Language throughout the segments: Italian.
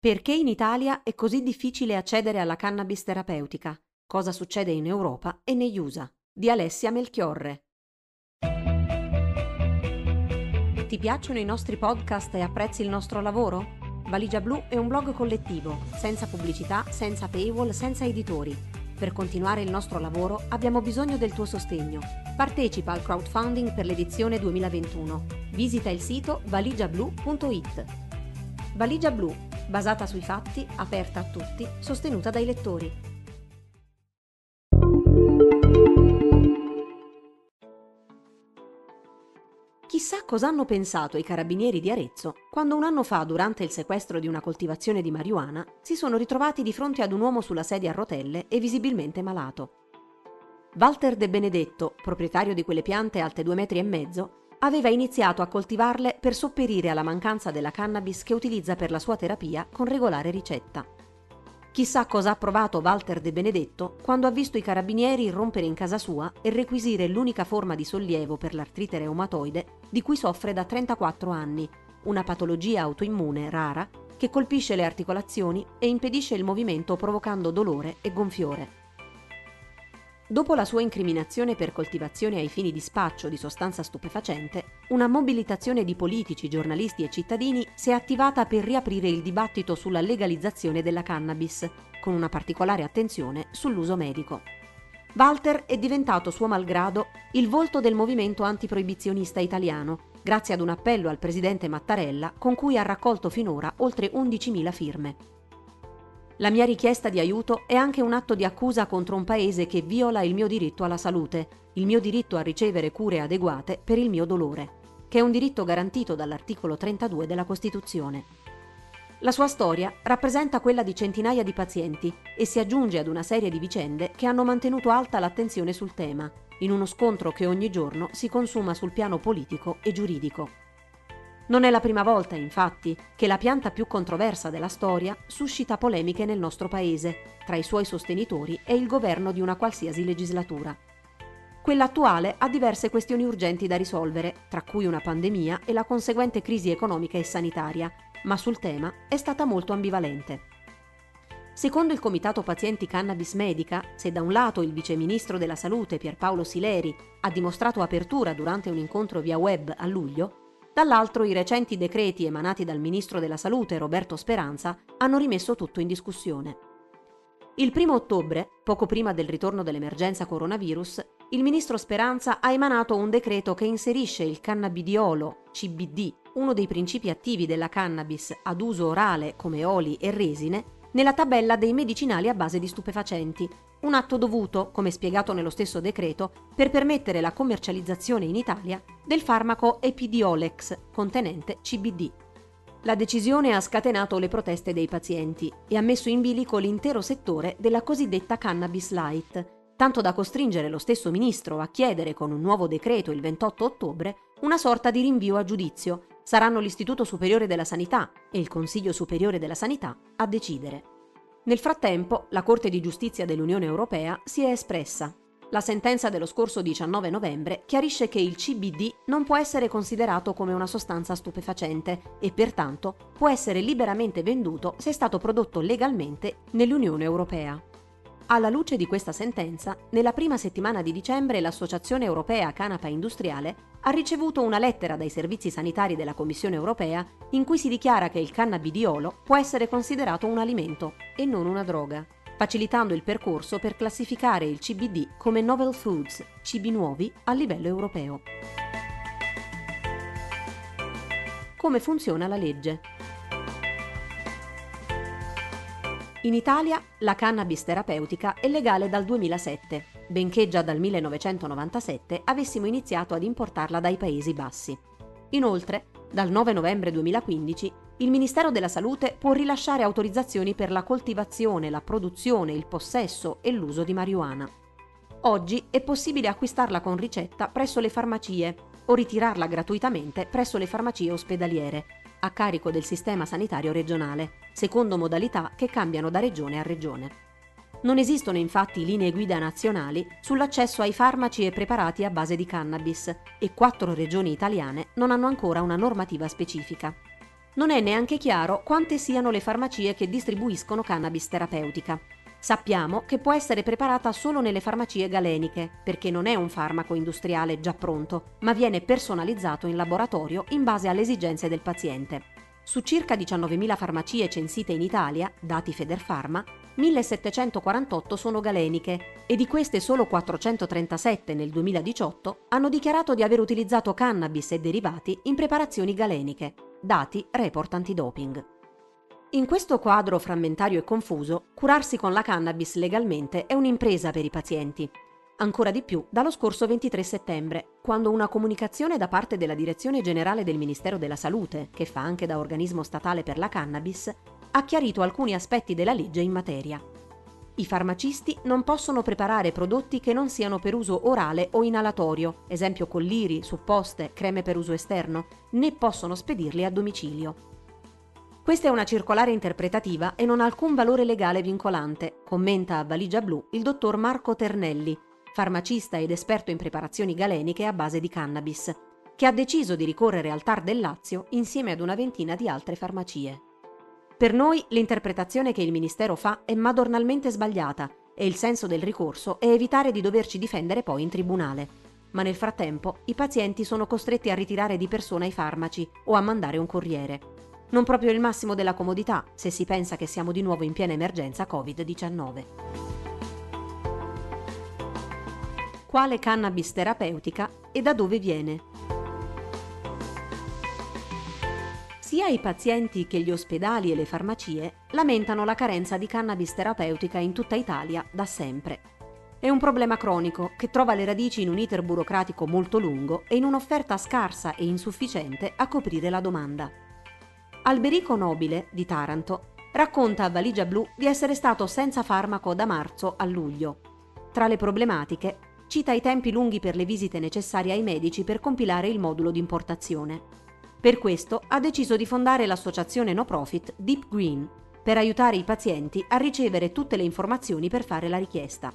Perché in Italia è così difficile accedere alla cannabis terapeutica? Cosa succede in Europa e negli USA? Di Alessia Melchiorre. Ti piacciono i nostri podcast e apprezzi il nostro lavoro? Valigia Blu è un blog collettivo, senza pubblicità, senza paywall, senza editori. Per continuare il nostro lavoro abbiamo bisogno del tuo sostegno. Partecipa al crowdfunding per l'edizione 2021. Visita il sito valigiablu.it. Valigia Blu basata sui fatti, aperta a tutti, sostenuta dai lettori. Chissà cosa hanno pensato i carabinieri di Arezzo quando un anno fa, durante il sequestro di una coltivazione di marijuana, si sono ritrovati di fronte ad un uomo sulla sedia a rotelle e visibilmente malato. Walter De Benedetto, proprietario di quelle piante alte due metri e mezzo, aveva iniziato a coltivarle per sopperire alla mancanza della cannabis che utilizza per la sua terapia con regolare ricetta. Chissà cosa ha provato Walter De Benedetto quando ha visto i carabinieri irrompere in casa sua e requisire l'unica forma di sollievo per l'artrite reumatoide di cui soffre da 34 anni, una patologia autoimmune rara che colpisce le articolazioni e impedisce il movimento provocando dolore e gonfiore. Dopo la sua incriminazione per coltivazione ai fini di spaccio di sostanza stupefacente, una mobilitazione di politici, giornalisti e cittadini si è attivata per riaprire il dibattito sulla legalizzazione della cannabis, con una particolare attenzione sull'uso medico. Walter è diventato suo malgrado il volto del movimento antiproibizionista italiano, grazie ad un appello al presidente Mattarella con cui ha raccolto finora oltre 11.000 firme. La mia richiesta di aiuto è anche un atto di accusa contro un paese che viola il mio diritto alla salute, il mio diritto a ricevere cure adeguate per il mio dolore, che è un diritto garantito dall'articolo 32 della Costituzione. La sua storia rappresenta quella di centinaia di pazienti e si aggiunge ad una serie di vicende che hanno mantenuto alta l'attenzione sul tema, in uno scontro che ogni giorno si consuma sul piano politico e giuridico. Non è la prima volta, infatti, che la pianta più controversa della storia suscita polemiche nel nostro paese, tra i suoi sostenitori e il governo di una qualsiasi legislatura. Quella attuale ha diverse questioni urgenti da risolvere, tra cui una pandemia e la conseguente crisi economica e sanitaria, ma sul tema è stata molto ambivalente. Secondo il Comitato Pazienti Cannabis Medica, se da un lato il vice ministro della Salute Pierpaolo Sileri ha dimostrato apertura durante un incontro via web a luglio, Dall'altro i recenti decreti emanati dal Ministro della Salute Roberto Speranza hanno rimesso tutto in discussione. Il primo ottobre, poco prima del ritorno dell'emergenza coronavirus, il Ministro Speranza ha emanato un decreto che inserisce il cannabidiolo, CBD, uno dei principi attivi della cannabis ad uso orale come oli e resine, nella tabella dei medicinali a base di stupefacenti, un atto dovuto, come spiegato nello stesso decreto, per permettere la commercializzazione in Italia del farmaco Epidiolex contenente CBD. La decisione ha scatenato le proteste dei pazienti e ha messo in bilico l'intero settore della cosiddetta cannabis light, tanto da costringere lo stesso ministro a chiedere con un nuovo decreto il 28 ottobre una sorta di rinvio a giudizio. Saranno l'Istituto Superiore della Sanità e il Consiglio Superiore della Sanità a decidere. Nel frattempo, la Corte di giustizia dell'Unione Europea si è espressa. La sentenza dello scorso 19 novembre chiarisce che il CBD non può essere considerato come una sostanza stupefacente e pertanto può essere liberamente venduto se è stato prodotto legalmente nell'Unione Europea. Alla luce di questa sentenza, nella prima settimana di dicembre l'Associazione Europea Canapa Industriale ha ricevuto una lettera dai servizi sanitari della Commissione Europea in cui si dichiara che il cannabidiolo può essere considerato un alimento e non una droga, facilitando il percorso per classificare il CBD come novel foods, cibi nuovi a livello europeo. Come funziona la legge? In Italia la cannabis terapeutica è legale dal 2007, benché già dal 1997 avessimo iniziato ad importarla dai Paesi Bassi. Inoltre, dal 9 novembre 2015, il Ministero della Salute può rilasciare autorizzazioni per la coltivazione, la produzione, il possesso e l'uso di marijuana. Oggi è possibile acquistarla con ricetta presso le farmacie o ritirarla gratuitamente presso le farmacie ospedaliere, a carico del sistema sanitario regionale, secondo modalità che cambiano da regione a regione. Non esistono infatti linee guida nazionali sull'accesso ai farmaci e preparati a base di cannabis e quattro regioni italiane non hanno ancora una normativa specifica. Non è neanche chiaro quante siano le farmacie che distribuiscono cannabis terapeutica. Sappiamo che può essere preparata solo nelle farmacie galeniche, perché non è un farmaco industriale già pronto, ma viene personalizzato in laboratorio in base alle esigenze del paziente. Su circa 19.000 farmacie censite in Italia, dati Federpharma, 1.748 sono galeniche e di queste solo 437 nel 2018 hanno dichiarato di aver utilizzato cannabis e derivati in preparazioni galeniche, dati report antidoping. In questo quadro frammentario e confuso, curarsi con la cannabis legalmente è un'impresa per i pazienti, ancora di più dallo scorso 23 settembre, quando una comunicazione da parte della Direzione Generale del Ministero della Salute, che fa anche da organismo statale per la cannabis, ha chiarito alcuni aspetti della legge in materia. I farmacisti non possono preparare prodotti che non siano per uso orale o inalatorio, esempio colliri, supposte, creme per uso esterno, né possono spedirli a domicilio. Questa è una circolare interpretativa e non ha alcun valore legale vincolante, commenta a Valigia Blu il dottor Marco Ternelli, farmacista ed esperto in preparazioni galeniche a base di cannabis, che ha deciso di ricorrere al TAR del Lazio insieme ad una ventina di altre farmacie. Per noi l'interpretazione che il Ministero fa è madornalmente sbagliata e il senso del ricorso è evitare di doverci difendere poi in tribunale. Ma nel frattempo i pazienti sono costretti a ritirare di persona i farmaci o a mandare un corriere. Non proprio il massimo della comodità se si pensa che siamo di nuovo in piena emergenza Covid-19. quale cannabis terapeutica e da dove viene. Sia i pazienti che gli ospedali e le farmacie lamentano la carenza di cannabis terapeutica in tutta Italia da sempre. È un problema cronico che trova le radici in un iter burocratico molto lungo e in un'offerta scarsa e insufficiente a coprire la domanda. Alberico Nobile, di Taranto, racconta a Valigia Blu di essere stato senza farmaco da marzo a luglio. Tra le problematiche cita i tempi lunghi per le visite necessarie ai medici per compilare il modulo di importazione. Per questo ha deciso di fondare l'associazione no profit Deep Green per aiutare i pazienti a ricevere tutte le informazioni per fare la richiesta.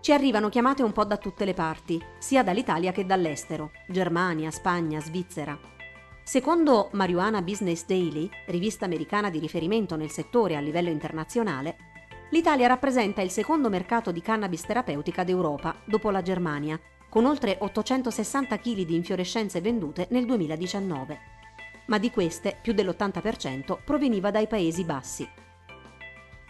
Ci arrivano chiamate un po' da tutte le parti, sia dall'Italia che dall'estero, Germania, Spagna, Svizzera. Secondo Marijuana Business Daily, rivista americana di riferimento nel settore a livello internazionale, l'Italia rappresenta il secondo mercato di cannabis terapeutica d'Europa, dopo la Germania, con oltre 860 kg di infiorescenze vendute nel 2019. Ma di queste più dell'80% proveniva dai Paesi Bassi.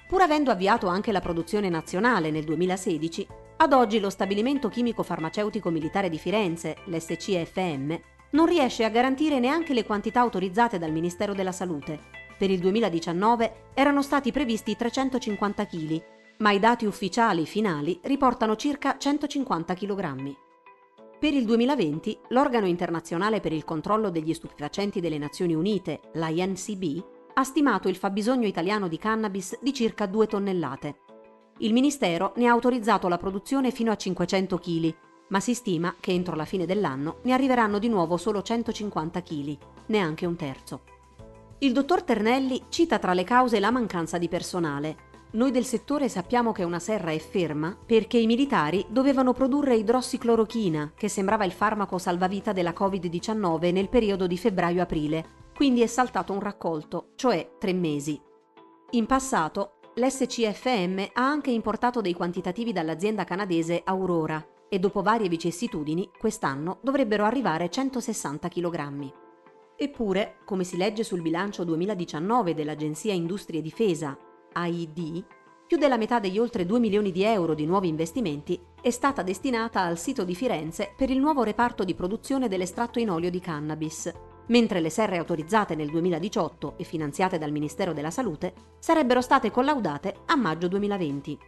Pur avendo avviato anche la produzione nazionale nel 2016, ad oggi lo Stabilimento Chimico Farmaceutico Militare di Firenze, l'SCFM, non riesce a garantire neanche le quantità autorizzate dal Ministero della Salute per il 2019 erano stati previsti 350 kg, ma i dati ufficiali finali riportano circa 150 kg. Per il 2020 l'organo internazionale per il controllo degli stupefacenti delle Nazioni Unite, l'INCB, ha stimato il fabbisogno italiano di cannabis di circa 2 tonnellate. Il Ministero ne ha autorizzato la produzione fino a 500 kg, ma si stima che entro la fine dell'anno ne arriveranno di nuovo solo 150 kg, neanche un terzo. Il dottor Ternelli cita tra le cause la mancanza di personale. Noi del settore sappiamo che una serra è ferma perché i militari dovevano produrre idrossiclorochina, che sembrava il farmaco salvavita della Covid-19 nel periodo di febbraio-aprile, quindi è saltato un raccolto, cioè tre mesi. In passato, l'SCFM ha anche importato dei quantitativi dall'azienda canadese Aurora e dopo varie vicissitudini, quest'anno dovrebbero arrivare 160 kg. Eppure, come si legge sul bilancio 2019 dell'Agenzia Industrie Difesa, AID, più della metà degli oltre 2 milioni di euro di nuovi investimenti è stata destinata al sito di Firenze per il nuovo reparto di produzione dell'estratto in olio di cannabis, mentre le serre autorizzate nel 2018 e finanziate dal Ministero della Salute sarebbero state collaudate a maggio 2020.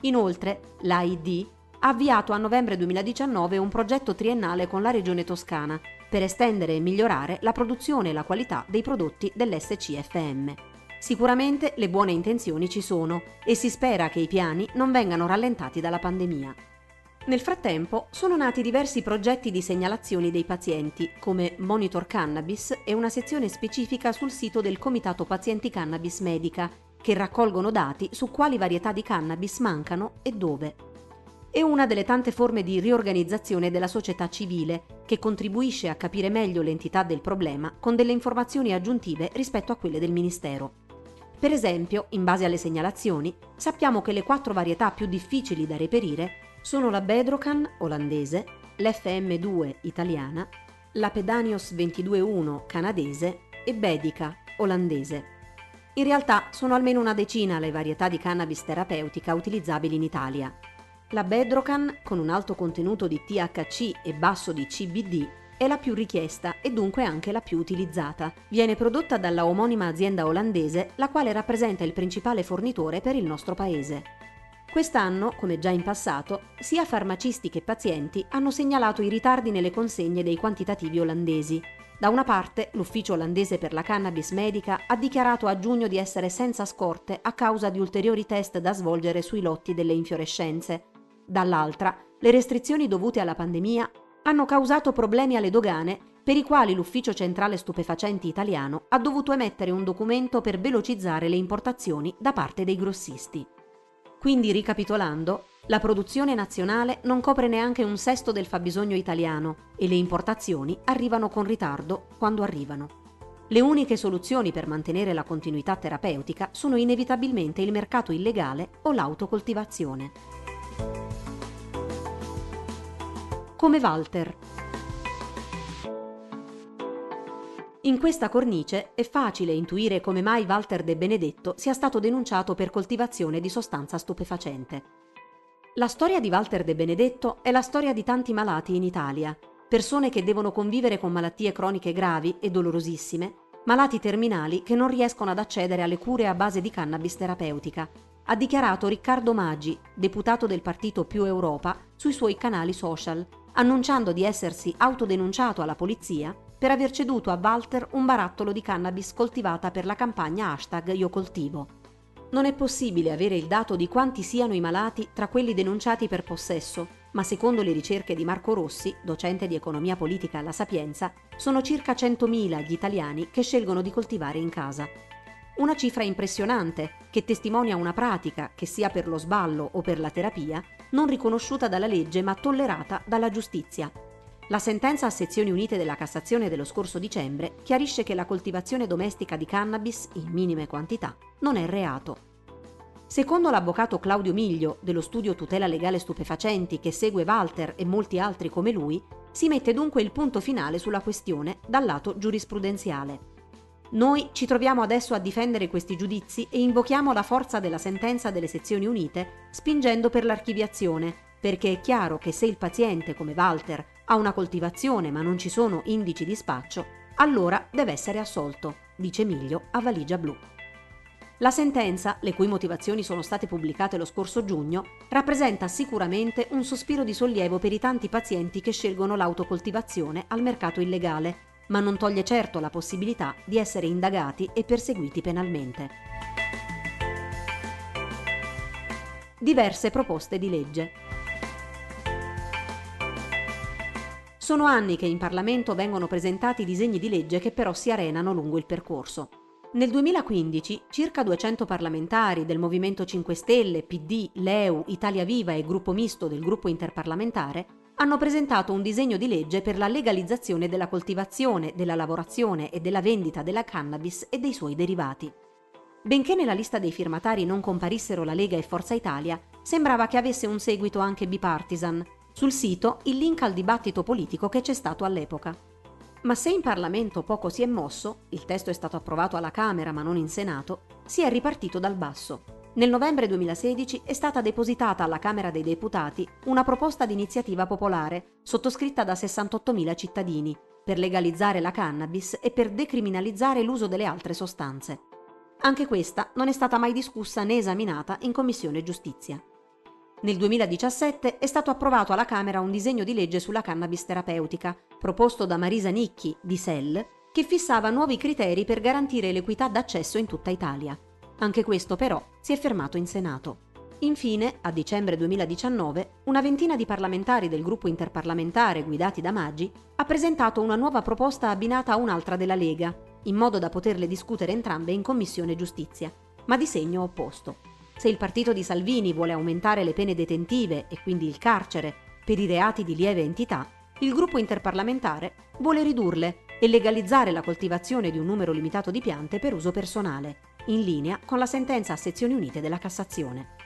Inoltre, l'AID avviato a novembre 2019 un progetto triennale con la Regione Toscana per estendere e migliorare la produzione e la qualità dei prodotti dell'SCFM. Sicuramente le buone intenzioni ci sono e si spera che i piani non vengano rallentati dalla pandemia. Nel frattempo sono nati diversi progetti di segnalazioni dei pazienti, come Monitor Cannabis e una sezione specifica sul sito del Comitato Pazienti Cannabis Medica, che raccolgono dati su quali varietà di cannabis mancano e dove. È una delle tante forme di riorganizzazione della società civile che contribuisce a capire meglio l'entità del problema con delle informazioni aggiuntive rispetto a quelle del Ministero. Per esempio, in base alle segnalazioni, sappiamo che le quattro varietà più difficili da reperire sono la Bedrocan olandese, l'FM2 italiana, la Pedanios 22.1 canadese e Bedica olandese. In realtà sono almeno una decina le varietà di cannabis terapeutica utilizzabili in Italia. La Bedrocan, con un alto contenuto di THC e basso di CBD, è la più richiesta e dunque anche la più utilizzata. Viene prodotta dalla omonima azienda olandese, la quale rappresenta il principale fornitore per il nostro paese. Quest'anno, come già in passato, sia farmacisti che pazienti hanno segnalato i ritardi nelle consegne dei quantitativi olandesi. Da una parte, l'ufficio olandese per la cannabis medica ha dichiarato a giugno di essere senza scorte a causa di ulteriori test da svolgere sui lotti delle infiorescenze. Dall'altra, le restrizioni dovute alla pandemia hanno causato problemi alle dogane per i quali l'Ufficio Centrale Stupefacenti Italiano ha dovuto emettere un documento per velocizzare le importazioni da parte dei grossisti. Quindi, ricapitolando, la produzione nazionale non copre neanche un sesto del fabbisogno italiano e le importazioni arrivano con ritardo quando arrivano. Le uniche soluzioni per mantenere la continuità terapeutica sono inevitabilmente il mercato illegale o l'autocoltivazione. Come Walter. In questa cornice è facile intuire come mai Walter De Benedetto sia stato denunciato per coltivazione di sostanza stupefacente. La storia di Walter De Benedetto è la storia di tanti malati in Italia, persone che devono convivere con malattie croniche gravi e dolorosissime, malati terminali che non riescono ad accedere alle cure a base di cannabis terapeutica, ha dichiarato Riccardo Maggi, deputato del partito Più Europa, sui suoi canali social annunciando di essersi autodenunciato alla polizia per aver ceduto a Walter un barattolo di cannabis coltivata per la campagna hashtag Io coltivo. Non è possibile avere il dato di quanti siano i malati tra quelli denunciati per possesso, ma secondo le ricerche di Marco Rossi, docente di economia politica alla Sapienza, sono circa 100.000 gli italiani che scelgono di coltivare in casa. Una cifra impressionante che testimonia una pratica, che sia per lo sballo o per la terapia, non riconosciuta dalla legge ma tollerata dalla giustizia. La sentenza a sezioni unite della Cassazione dello scorso dicembre chiarisce che la coltivazione domestica di cannabis, in minime quantità, non è reato. Secondo l'avvocato Claudio Miglio dello studio Tutela Legale Stupefacenti che segue Walter e molti altri come lui, si mette dunque il punto finale sulla questione dal lato giurisprudenziale. Noi ci troviamo adesso a difendere questi giudizi e invochiamo la forza della sentenza delle sezioni unite spingendo per l'archiviazione, perché è chiaro che se il paziente, come Walter, ha una coltivazione ma non ci sono indici di spaccio, allora deve essere assolto, dice Miglio a Valigia Blu. La sentenza, le cui motivazioni sono state pubblicate lo scorso giugno, rappresenta sicuramente un sospiro di sollievo per i tanti pazienti che scelgono l'autocoltivazione al mercato illegale ma non toglie certo la possibilità di essere indagati e perseguiti penalmente. Diverse proposte di legge. Sono anni che in Parlamento vengono presentati disegni di legge che però si arenano lungo il percorso. Nel 2015 circa 200 parlamentari del Movimento 5 Stelle, PD, Leu, Italia Viva e Gruppo Misto del Gruppo Interparlamentare hanno presentato un disegno di legge per la legalizzazione della coltivazione, della lavorazione e della vendita della cannabis e dei suoi derivati. Benché nella lista dei firmatari non comparissero la Lega e Forza Italia, sembrava che avesse un seguito anche bipartisan. Sul sito il link al dibattito politico che c'è stato all'epoca. Ma se in Parlamento poco si è mosso, il testo è stato approvato alla Camera ma non in Senato, si è ripartito dal basso. Nel novembre 2016 è stata depositata alla Camera dei Deputati una proposta di iniziativa popolare, sottoscritta da 68.000 cittadini, per legalizzare la cannabis e per decriminalizzare l'uso delle altre sostanze. Anche questa non è stata mai discussa né esaminata in Commissione Giustizia. Nel 2017 è stato approvato alla Camera un disegno di legge sulla cannabis terapeutica, proposto da Marisa Nicchi di SEL, che fissava nuovi criteri per garantire l'equità d'accesso in tutta Italia. Anche questo però si è fermato in Senato. Infine, a dicembre 2019, una ventina di parlamentari del gruppo interparlamentare guidati da Maggi ha presentato una nuova proposta abbinata a un'altra della Lega, in modo da poterle discutere entrambe in Commissione Giustizia, ma di segno opposto. se il partito di Salvini vuole aumentare le pene detentive e quindi il carcere per i reati di lieve entità, il gruppo interparlamentare vuole ridurle e legalizzare la coltivazione di un numero limitato di piante per uso personale, in linea con la sentenza a sezioni unite della Cassazione.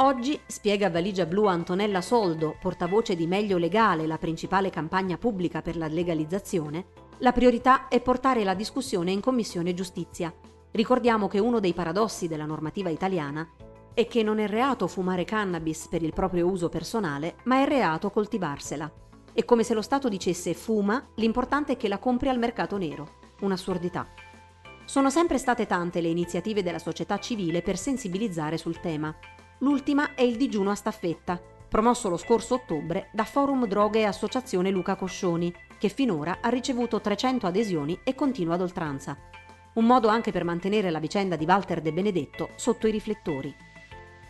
Oggi, spiega Valigia Blu Antonella Soldo, portavoce di Meglio Legale, la principale campagna pubblica per la legalizzazione, la priorità è portare la discussione in Commissione Giustizia. Ricordiamo che uno dei paradossi della normativa italiana è che non è reato fumare cannabis per il proprio uso personale, ma è reato coltivarsela. È come se lo Stato dicesse fuma, l'importante è che la compri al mercato nero. Un'assurdità. Sono sempre state tante le iniziative della società civile per sensibilizzare sul tema. L'ultima è il digiuno a staffetta, promosso lo scorso ottobre da Forum Droghe e Associazione Luca Coscioni, che finora ha ricevuto 300 adesioni e continua ad oltranza. Un modo anche per mantenere la vicenda di Walter De Benedetto sotto i riflettori.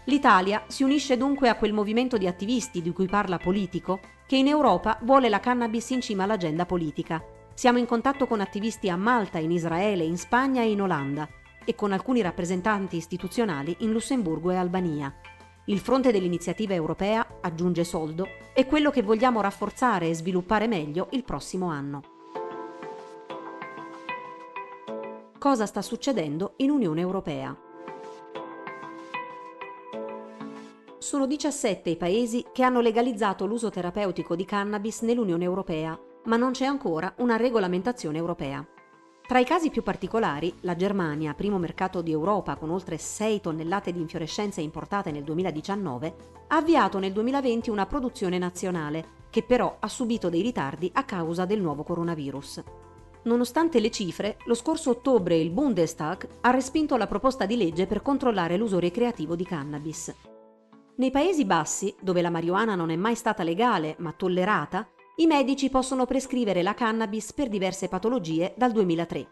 L'Italia si unisce dunque a quel movimento di attivisti di cui parla Politico, che in Europa vuole la cannabis in cima all'agenda politica. Siamo in contatto con attivisti a Malta, in Israele, in Spagna e in Olanda e con alcuni rappresentanti istituzionali in Lussemburgo e Albania. Il fronte dell'iniziativa europea, aggiunge Soldo, è quello che vogliamo rafforzare e sviluppare meglio il prossimo anno. Cosa sta succedendo in Unione Europea? sono 17 i paesi che hanno legalizzato l'uso terapeutico di cannabis nell'Unione Europea, ma non c'è ancora una regolamentazione europea. Tra i casi più particolari, la Germania, primo mercato di Europa con oltre 6 tonnellate di infiorescenze importate nel 2019, ha avviato nel 2020 una produzione nazionale, che però ha subito dei ritardi a causa del nuovo coronavirus. Nonostante le cifre, lo scorso ottobre il Bundestag ha respinto la proposta di legge per controllare l'uso ricreativo di cannabis. Nei Paesi Bassi, dove la marijuana non è mai stata legale ma tollerata, i medici possono prescrivere la cannabis per diverse patologie dal 2003.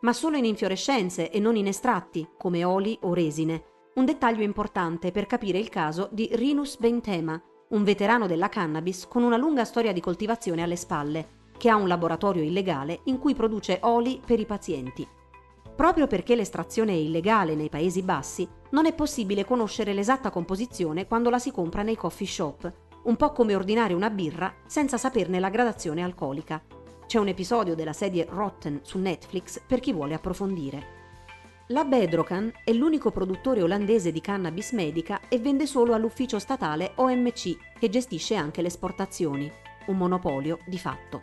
Ma solo in infiorescenze e non in estratti, come oli o resine. Un dettaglio importante per capire il caso di Rinus Bentema, un veterano della cannabis con una lunga storia di coltivazione alle spalle, che ha un laboratorio illegale in cui produce oli per i pazienti. Proprio perché l'estrazione è illegale nei Paesi Bassi, non è possibile conoscere l'esatta composizione quando la si compra nei coffee shop, un po' come ordinare una birra senza saperne la gradazione alcolica. C'è un episodio della serie Rotten su Netflix per chi vuole approfondire. La Bedrocan è l'unico produttore olandese di cannabis medica e vende solo all'ufficio statale OMC, che gestisce anche le esportazioni, un monopolio di fatto.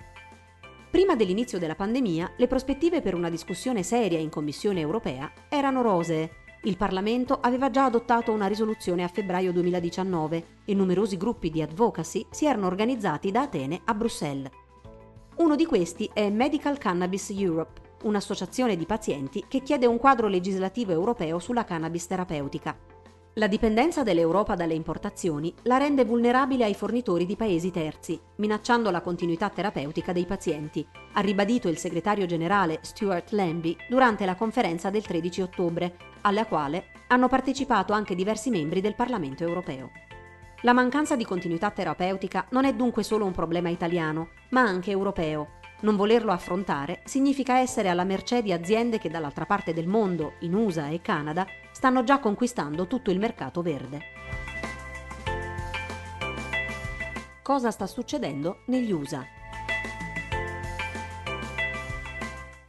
Prima dell'inizio della pandemia, le prospettive per una discussione seria in Commissione europea erano rosee. Il Parlamento aveva già adottato una risoluzione a febbraio 2019 e numerosi gruppi di advocacy si erano organizzati da Atene a Bruxelles. Uno di questi è Medical Cannabis Europe, un'associazione di pazienti che chiede un quadro legislativo europeo sulla cannabis terapeutica. La dipendenza dell'Europa dalle importazioni la rende vulnerabile ai fornitori di paesi terzi, minacciando la continuità terapeutica dei pazienti, ha ribadito il segretario generale Stuart Lambie durante la conferenza del 13 ottobre, alla quale hanno partecipato anche diversi membri del Parlamento europeo. La mancanza di continuità terapeutica non è dunque solo un problema italiano, ma anche europeo. Non volerlo affrontare significa essere alla mercé di aziende che dall'altra parte del mondo, in USA e Canada, stanno già conquistando tutto il mercato verde. Cosa sta succedendo negli USA?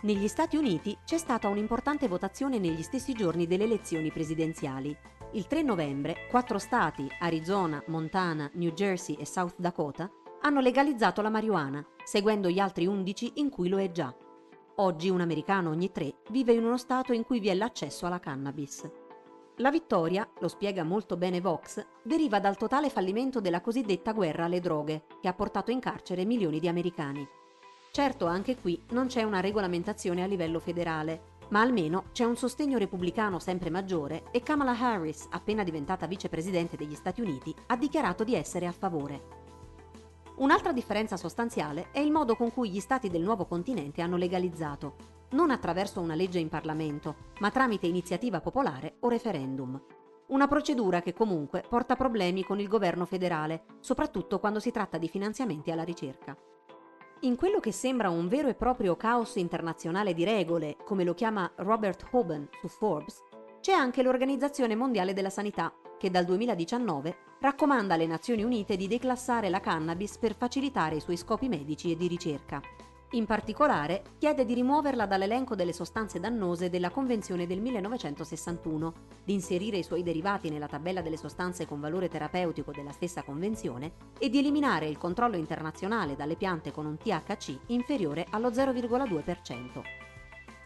Negli Stati Uniti c'è stata un'importante votazione negli stessi giorni delle elezioni presidenziali. Il 3 novembre, quattro stati, Arizona, Montana, New Jersey e South Dakota, hanno legalizzato la marijuana, seguendo gli altri 11 in cui lo è già. Oggi un americano ogni tre vive in uno stato in cui vi è l'accesso alla cannabis. La vittoria, lo spiega molto bene Vox, deriva dal totale fallimento della cosiddetta guerra alle droghe, che ha portato in carcere milioni di americani. Certo, anche qui non c'è una regolamentazione a livello federale, ma almeno c'è un sostegno repubblicano sempre maggiore e Kamala Harris, appena diventata vicepresidente degli Stati Uniti, ha dichiarato di essere a favore. Un'altra differenza sostanziale è il modo con cui gli stati del nuovo continente hanno legalizzato, non attraverso una legge in Parlamento, ma tramite iniziativa popolare o referendum. Una procedura che comunque porta problemi con il governo federale, soprattutto quando si tratta di finanziamenti alla ricerca. In quello che sembra un vero e proprio caos internazionale di regole, come lo chiama Robert Hoban su Forbes, c'è anche l'Organizzazione Mondiale della Sanità, che dal 2019 raccomanda alle Nazioni Unite di declassare la cannabis per facilitare i suoi scopi medici e di ricerca. In particolare, chiede di rimuoverla dall'elenco delle sostanze dannose della Convenzione del 1961, di inserire i suoi derivati nella tabella delle sostanze con valore terapeutico della stessa Convenzione e di eliminare il controllo internazionale dalle piante con un THC inferiore allo 0,2%.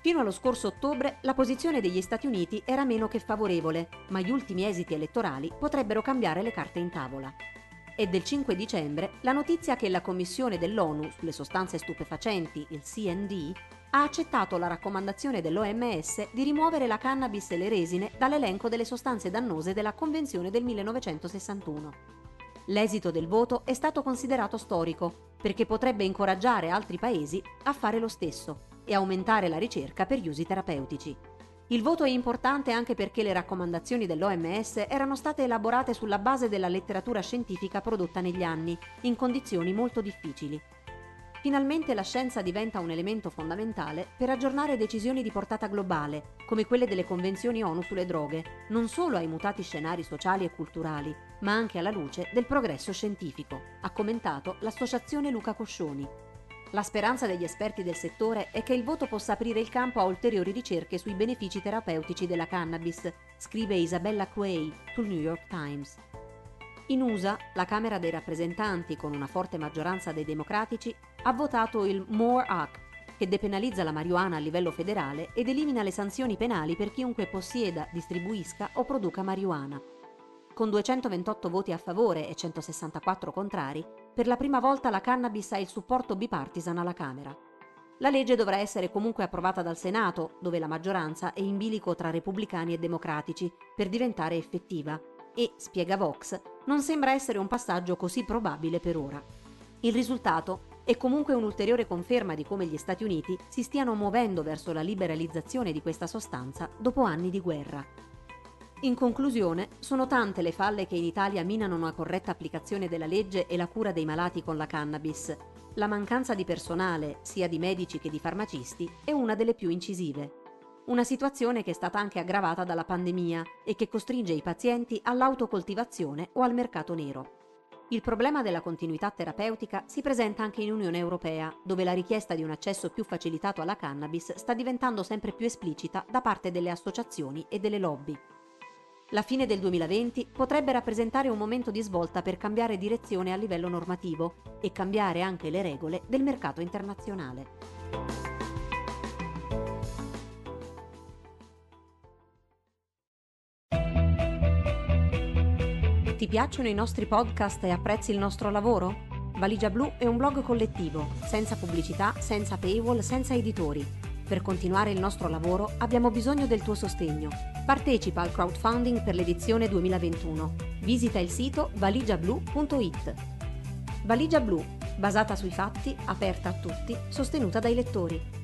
Fino allo scorso ottobre la posizione degli Stati Uniti era meno che favorevole, ma gli ultimi esiti elettorali potrebbero cambiare le carte in tavola. È del 5 dicembre la notizia che la Commissione dell'ONU sulle sostanze stupefacenti, il CND, ha accettato la raccomandazione dell'OMS di rimuovere la cannabis e le resine dall'elenco delle sostanze dannose della Convenzione del 1961. L'esito del voto è stato considerato storico perché potrebbe incoraggiare altri paesi a fare lo stesso e aumentare la ricerca per gli usi terapeutici. Il voto è importante anche perché le raccomandazioni dell'OMS erano state elaborate sulla base della letteratura scientifica prodotta negli anni, in condizioni molto difficili. Finalmente la scienza diventa un elemento fondamentale per aggiornare decisioni di portata globale, come quelle delle convenzioni ONU sulle droghe, non solo ai mutati scenari sociali e culturali, ma anche alla luce del progresso scientifico, ha commentato l'associazione Luca Coscioni, la speranza degli esperti del settore è che il voto possa aprire il campo a ulteriori ricerche sui benefici terapeutici della cannabis, scrive Isabella Quay sul New York Times. In USA, la Camera dei rappresentanti, con una forte maggioranza dei democratici, ha votato il MORE Act, che depenalizza la marijuana a livello federale ed elimina le sanzioni penali per chiunque possieda, distribuisca o produca marijuana. Con 228 voti a favore e 164 contrari, per la prima volta la cannabis ha il supporto bipartisan alla Camera. La legge dovrà essere comunque approvata dal Senato, dove la maggioranza è in bilico tra repubblicani e democratici, per diventare effettiva e, spiega Vox, non sembra essere un passaggio così probabile per ora. Il risultato è comunque un'ulteriore conferma di come gli Stati Uniti si stiano muovendo verso la liberalizzazione di questa sostanza dopo anni di guerra. In conclusione, sono tante le falle che in Italia minano una corretta applicazione della legge e la cura dei malati con la cannabis. La mancanza di personale, sia di medici che di farmacisti, è una delle più incisive. Una situazione che è stata anche aggravata dalla pandemia e che costringe i pazienti all'autocoltivazione o al mercato nero. Il problema della continuità terapeutica si presenta anche in Unione Europea, dove la richiesta di un accesso più facilitato alla cannabis sta diventando sempre più esplicita da parte delle associazioni e delle lobby. La fine del 2020 potrebbe rappresentare un momento di svolta per cambiare direzione a livello normativo e cambiare anche le regole del mercato internazionale. Ti piacciono i nostri podcast e apprezzi il nostro lavoro? Valigia Blu è un blog collettivo, senza pubblicità, senza paywall, senza editori per continuare il nostro lavoro abbiamo bisogno del tuo sostegno. Partecipa al crowdfunding per l'edizione 2021. Visita il sito valigiablu.it. Valigia Blu, basata sui fatti, aperta a tutti, sostenuta dai lettori.